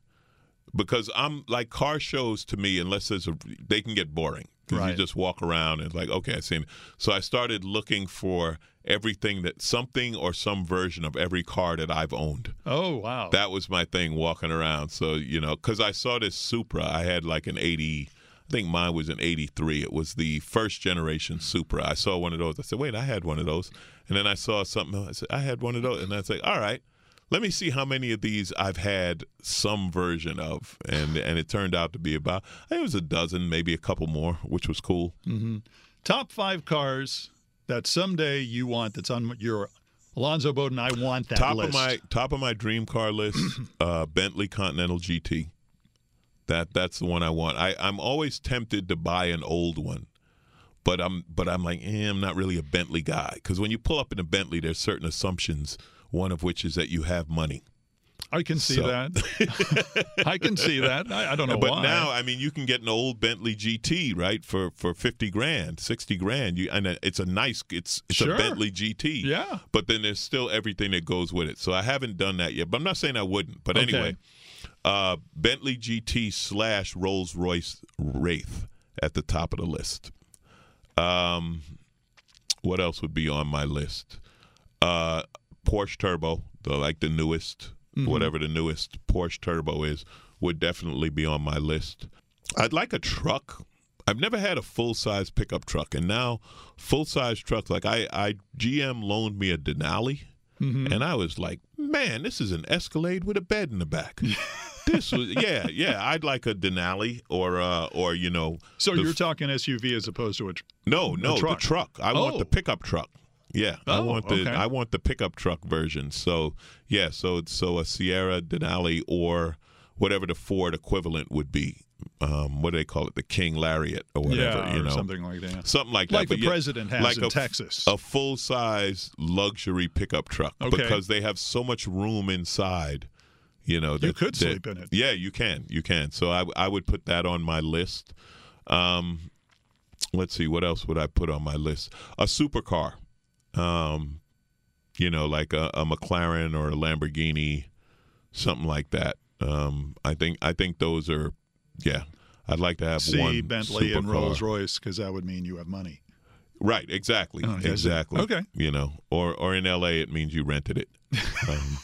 because I'm like car shows to me, unless there's a, they can get boring because right. you just walk around and it's like, okay, I see. So I started looking for everything that something or some version of every car that I've owned. Oh wow, that was my thing walking around. So you know, because I saw this Supra, I had like an eighty. I think mine was an 83. It was the first generation Supra. I saw one of those. I said, wait, I had one of those. And then I saw something. I said, I had one of those. And I said, all right, let me see how many of these I've had some version of, and and it turned out to be about I think it was a dozen, maybe a couple more, which was cool. Mm-hmm. Top five cars that someday you want that's on your Alonzo Bodden. I want that top list. of my top of my dream car list, *clears throat* uh, Bentley Continental GT. That that's the one I want. I I'm always tempted to buy an old one but I'm but I'm like, eh, I'm not really a Bentley guy because when you pull up in a Bentley, there's certain assumptions. One of which is that you have money. I can see So- that. *laughs* I can see that. I, I don't know but why. now, I mean, you can get an old Bentley GT right for for fifty grand, sixty grand. You and it's a nice, it's it's Sure. a Bentley GT. Yeah. But then there's still everything that goes with it. So I haven't done that yet. But I'm not saying I wouldn't. But Okay. anyway, uh, Bentley GT slash Rolls Royce Wraith at the top of the list. Um, what else would be on my list? Uh, Porsche Turbo, the like the newest, whatever the newest Porsche Turbo is, would definitely be on my list. I'd like a truck. I've never had a full size pickup truck, and now full size trucks. Like I, I GM loaned me a Denali, and I was like, man, this is an Escalade with a bed in the back. *laughs* this was yeah, yeah. I'd like a Denali or uh, or you know, so you're talking SUV as opposed to a. Tr- no, no, truck. the truck. I want Oh. the pickup truck. Yeah, I Oh, want the okay. I want the pickup truck version. So yeah, so so a Sierra Denali or whatever the Ford equivalent would be. Um, what do they call it? The King Lariat or whatever. yeah, you or know, something like that. something like that. Like the yeah, president has like in a- Texas. a full size luxury pickup truck Okay. because they have so much room inside. You know, You that- could that- sleep in it. Yeah, you can. You can. So I, I would put that on my list. Um, let's see, what else would I put on my list? A supercar. Um, you know, like a, a McLaren or a Lamborghini, something like that. Um, I think I think those are, yeah. I'd like to have See one Bentley and. Rolls Royce because that would mean you have money. Right, exactly, Oh, exactly. Okay. you know, or or in L.A. it means you rented it. Um,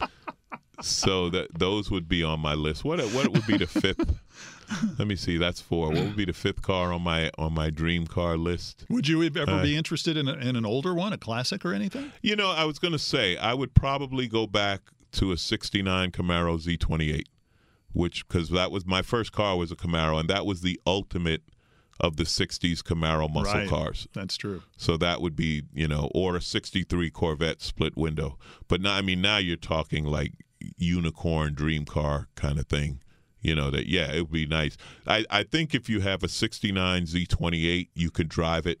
*laughs* so that those would be on my list. What what would be the fifth? *laughs* Let me see. That's four. What would be the fifth car on my on my dream car list? Would you ever Uh, be interested in, a, in an older one, a classic or anything? You know, I was going to say I would probably go back to a '69 Camaro Z28, which because that was my first car was a Camaro, and that was the ultimate of the '60s Camaro muscle Right. cars. That's true. So that would be, you know, or a 63 Corvette split window. But now, I mean, now you're talking like unicorn dream car kind of thing. You know, that, yeah, it would be nice. I, I think if you have a 69 Z28, you could drive it.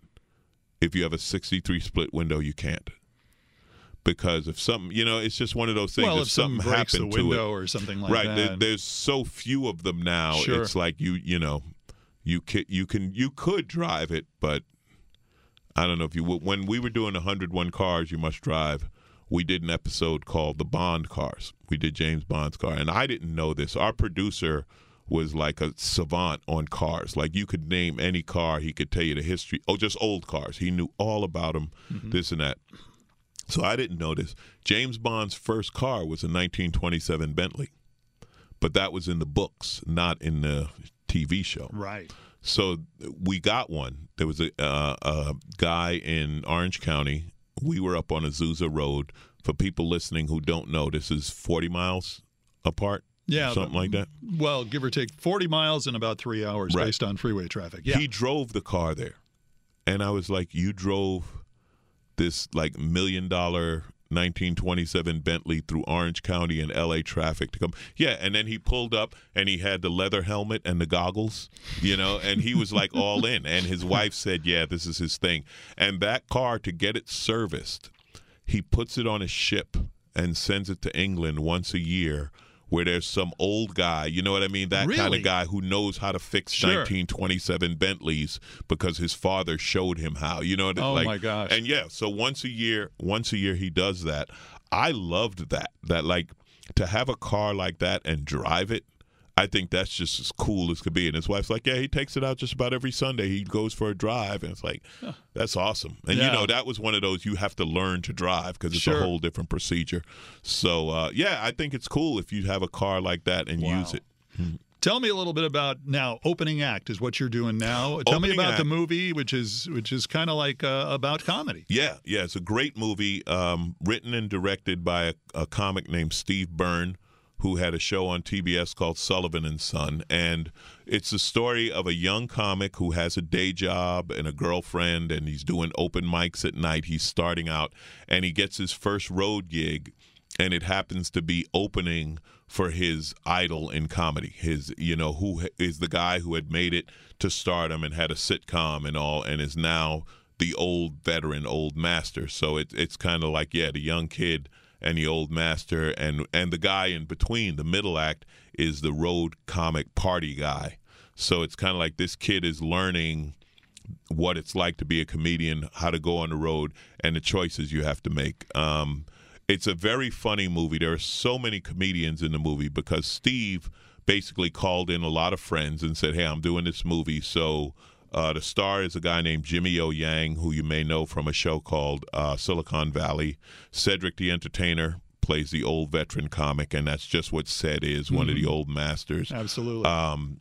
If you have a 63 split window, you can't. Because if something, you know, it's just one of those things. well, if, if something breaks the happened to it, window or something like that. right there, there's so few of them now Sure. it's like you you know you can you can you could drive it but i don't know if you would when we were doing 101 cars you must drive we did an episode called the bond cars. We did james bond's car. And i didn't know this. Our producer was like a savant on cars. Like you could name any car. He could tell you the history. Oh just old cars. He knew all about them this and that. So i didn't know this. James bond's first car was a 1927 bentley but that was in the books, not in the TV show. right. So we got one. There was a, uh, a guy in Orange County. We were up on Azusa Road. For people listening who don't know, this is 40 miles apart. Yeah. something like that. Well, give or take 40 miles in about three hours Right. based on freeway traffic. Yeah. He drove the car there, and I was like, "You drove this like million dollar 1927 Bentley through Orange County and LA traffic to come. Yeah, and then he pulled up and he had the leather helmet and the goggles, you know, and he was like all in. And his wife said, "Yeah, this is his thing." And that car to get it serviced, he puts it on a ship and sends it to England once a year. Where there's some old guy, you know what I mean? That kind of guy who knows how to fix Sure. 1927 Bentleys because his father showed him how. You know, what Oh, like, my gosh. And yeah, so once a year, once a year he does that. I loved that. That like to have a car like that and drive it. I think that's just as cool as could be. And his wife's like, yeah, he takes it out just about every Sunday. He goes for a drive, and it's like, that's awesome. And Yeah. you know, that was one of those you have to learn to drive because it's Sure. a whole different procedure. So uh, yeah, I think it's cool if you have a car like that and Wow. use it. Tell me a little bit about now. Opening act is what you're doing now. Tell me Opening about the movie, which is which is kind of like uh, about comedy. Yeah, yeah, it's a great movie, um, written and directed by a, a comic named Steve Byrne, who had a show on TBS called Sullivan and Son, and it's the story of a young comic who has a day job and a girlfriend, and he's doing open mics at night. He's starting out, and he gets his first road gig, and it happens to be opening for his idol in comedy. His, you know, who is the guy who had made it to stardom and had a sitcom and all, and is now the old veteran, old master. So it, it's kind of like, yeah, the young kid and the old master, and and the guy in between, the middle act, is the road comic party guy. So it's kind of like this kid is learning what it's like to be a comedian, how to go on the road, and the choices you have to make. Um, it's a very funny movie. There are so many comedians in the movie because Steve basically called in a lot of friends and said, "Hey, I'm doing this movie." So uh, the star is a guy named Jimmy O Yang, who you may know from a show called uh, Silicon Valley. Cedric the Entertainer plays the old veteran comic, and that's just what Ced is, one of the old masters. Absolutely. Um,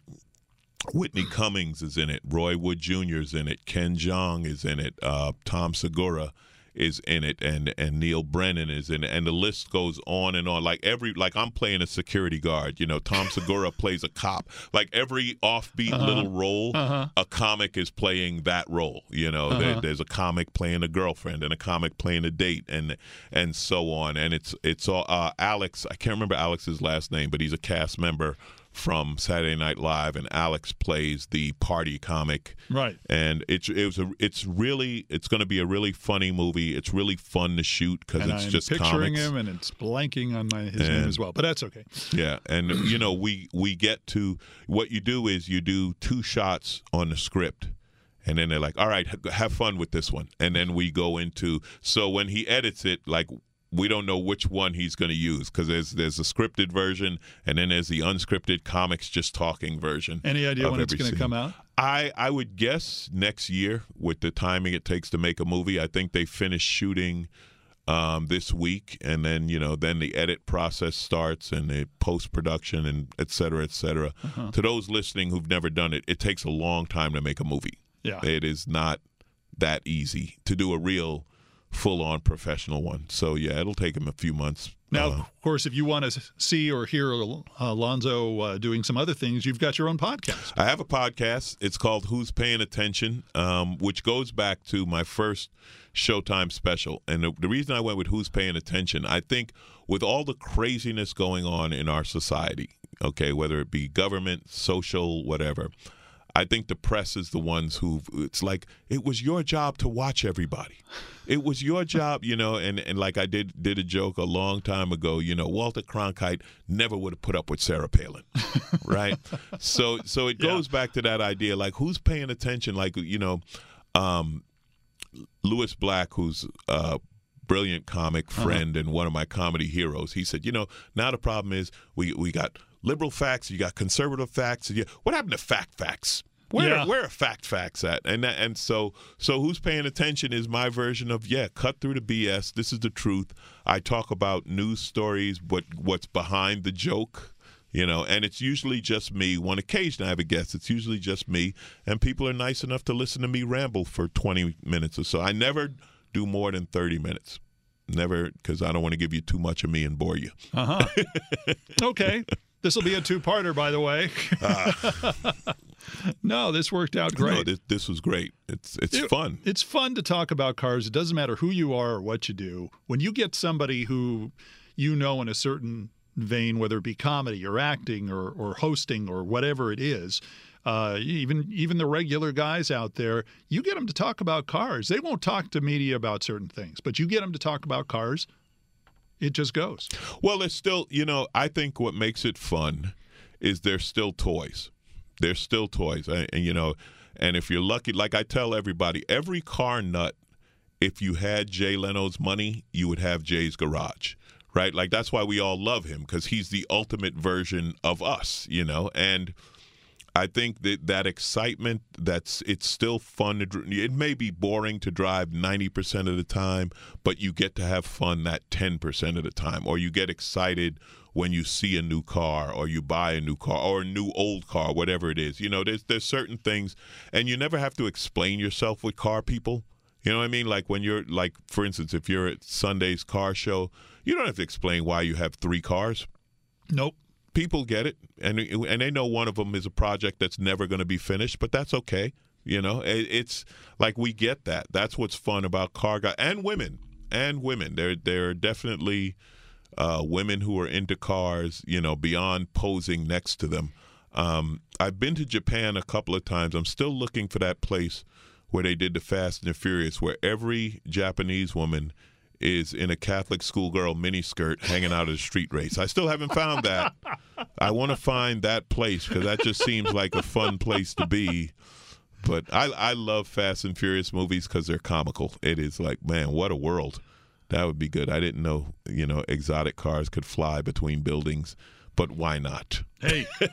Whitney Cummings is in it. Roy Wood Jr. is in it. Ken Jeong is in it. Uh, Tom Segura is in it, and and Neal Brennan is in it, and the list goes on and on. Like every like I'm playing a security guard. You know, Tom Segura *laughs* plays a cop. Like every offbeat uh-huh. little role, uh-huh. a comic is playing that role. You know, there, uh-huh. there's a comic playing a girlfriend, and a comic playing a date, and and so on. And it's it's all uh, Alex. I can't remember Alex's last name, but he's a cast member from Saturday Night Live, and Alex plays the party comic. right. And it's it was a it's really it's going to be a really funny movie. It's really fun to shoot because it's I'm just picturing comics. him, and it's blanking on my, his name as well. But that's okay. Yeah, and you know we we get to what you do is you do two shots on the script. And then they're like, "All right, have fun with this one." And then we go into so when he edits it, like we don't know which one he's going to use because there's there's a scripted version and then there's the unscripted comics just talking version. Any idea when it's going to come out? I I would guess next year with the timing it takes to make a movie. I think they finish shooting um, this week, and then you know then the edit process starts and the post production and et cetera, et cetera. Uh-huh. To those listening who've never done it, it takes a long time to make a movie. Yeah. It is not that easy to do a real full on professional one. So yeah, it'll take him a few months. Now, Uh, of course, if you want to see or hear Alonzo uh, doing some other things, you've got your own podcast. I have a podcast. It's called Who's Paying Attention, um, which goes back to my first Showtime special. And the, the reason I went with Who's Paying Attention, I think with all the craziness going on in our society, okay, whether it be government, social, whatever, I think the press is the ones who it's like it was your job to watch everybody. It was your *laughs* job, you know, and, and like I did did a joke a long time ago, you know, Walter Cronkite never would have put up with Sarah Palin. *laughs* right? So so it Yeah. goes back to that idea like who's paying attention like you know um Lewis Black who's a brilliant comic friend and one of my comedy heroes. He said, "You know, now the problem is we we got liberal facts, you got conservative facts. Yeah, what happened to fact facts?" Where, Yeah. where are fact facts at? And that, and so so who's paying attention is my version of yeah, cut through the BS. This is the truth. I talk about news stories, what what's behind the joke, you know, and it's usually just me. One occasion I have a guest. It's usually just me, and people are nice enough to listen to me ramble for twenty minutes or so. I never do more than thirty minutes. Never, because I don't want to give you too much of me and bore you. Uh huh. *laughs* okay. This will be a two parter, by the way. *laughs* no, this worked out great. No, this, this was great. It's it's It- fun. It's fun to talk about cars. It doesn't matter who you are or what you do. When you get somebody who you know in a certain vein, whether it be comedy or acting or, or hosting or whatever it is, uh, even even the regular guys out there, you get them to talk about cars. They won't talk to media about certain things, but you get them to talk about cars. It just goes. Well, it's still, you know, I think what makes it fun is there's still toys. There's still toys. And, and, you know, and if you're lucky, like I tell everybody, every car nut, if you had Jay Leno's money, you would have Jay's garage. Right? Like that's why we all love him because he's the ultimate version of us, you know? And I think that that excitement that's it's still fun to it may be boring to drive 90% of the time but you get to have fun that 10% of the time or you get excited when you see a new car or you buy a new car or a new old car whatever it is. You know there's there's certain things and you never have to explain yourself with car people. You know what I mean? Like when you're like for instance if you're at Sunday's car show you don't have to explain why you have 3 cars. Nope. People get it, and and they know one of them is a project that's never going to be finished, but that's okay. You know, it, it's like we get that. That's what's fun about car guy and women and women. There there are definitely uh, women who are into cars. You know, beyond posing next to them. Um, I've been to Japan a couple of times. I'm still looking for that place where they did the Fast and the Furious, where every Japanese woman is in a Catholic schoolgirl miniskirt hanging out at a street race. I still haven't found that. *laughs* I want to find that place because that just seems like a fun place to be. But I, I love Fast and Furious movies because they're comical. It is like, man, what a world. That would be good. I didn't know, you know, exotic cars could fly between buildings, but why not? Hey. *laughs*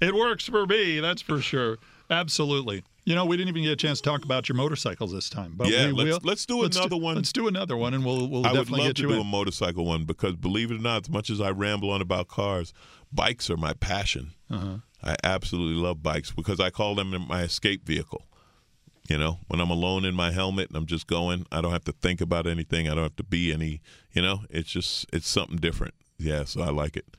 it works for me, that's for sure. Absolutely. You know, we didn't even get a chance to talk about your motorcycles this time, but Yeah, we let's- will. let's do another one. Let's do another one, and we'll we'll I would definitely love get to do in. a motorcycle one because, believe it or not, as much as I ramble on about cars, bikes are my passion. Uh-huh. I absolutely love bikes because I call them my escape vehicle. You know, when I'm alone in my helmet and I'm just going, I don't have to think about anything. I don't have to be any. You know, it's just it's something different. Yeah, so I like it.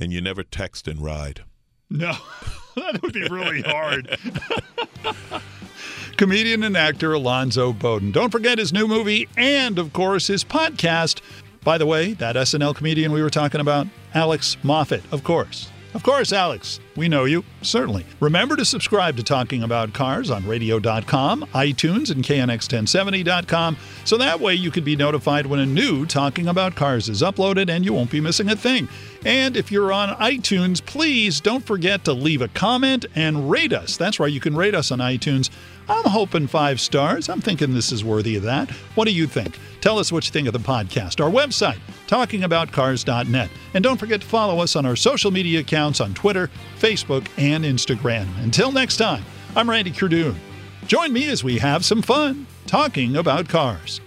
And you never text and ride. No, *laughs* that would be really hard. *laughs* Comedian and actor Alonzo Bodden. Don't forget his new movie and, of course, his podcast. By the way, that SNL comedian we were talking about, Alex Moffat, of course. Of course, Alex. We know you, certainly. Remember to subscribe to Talking About Cars on radio.com, iTunes, and KNX1070.com, so that way you can be notified when a new Talking About Cars is uploaded and you won't be missing a thing. And if you're on iTunes, please don't forget to leave a comment and rate us. That's right, you can rate us on iTunes. I'm hoping five stars. I'm thinking this is worthy of that. What do you think? Tell us what you think of the podcast, our website, talkingaboutcars.net. And don't forget to follow us on our social media accounts on Twitter, Facebook, and Instagram. Until next time, I'm Randy Kerdoon. Join me as we have some fun talking about cars.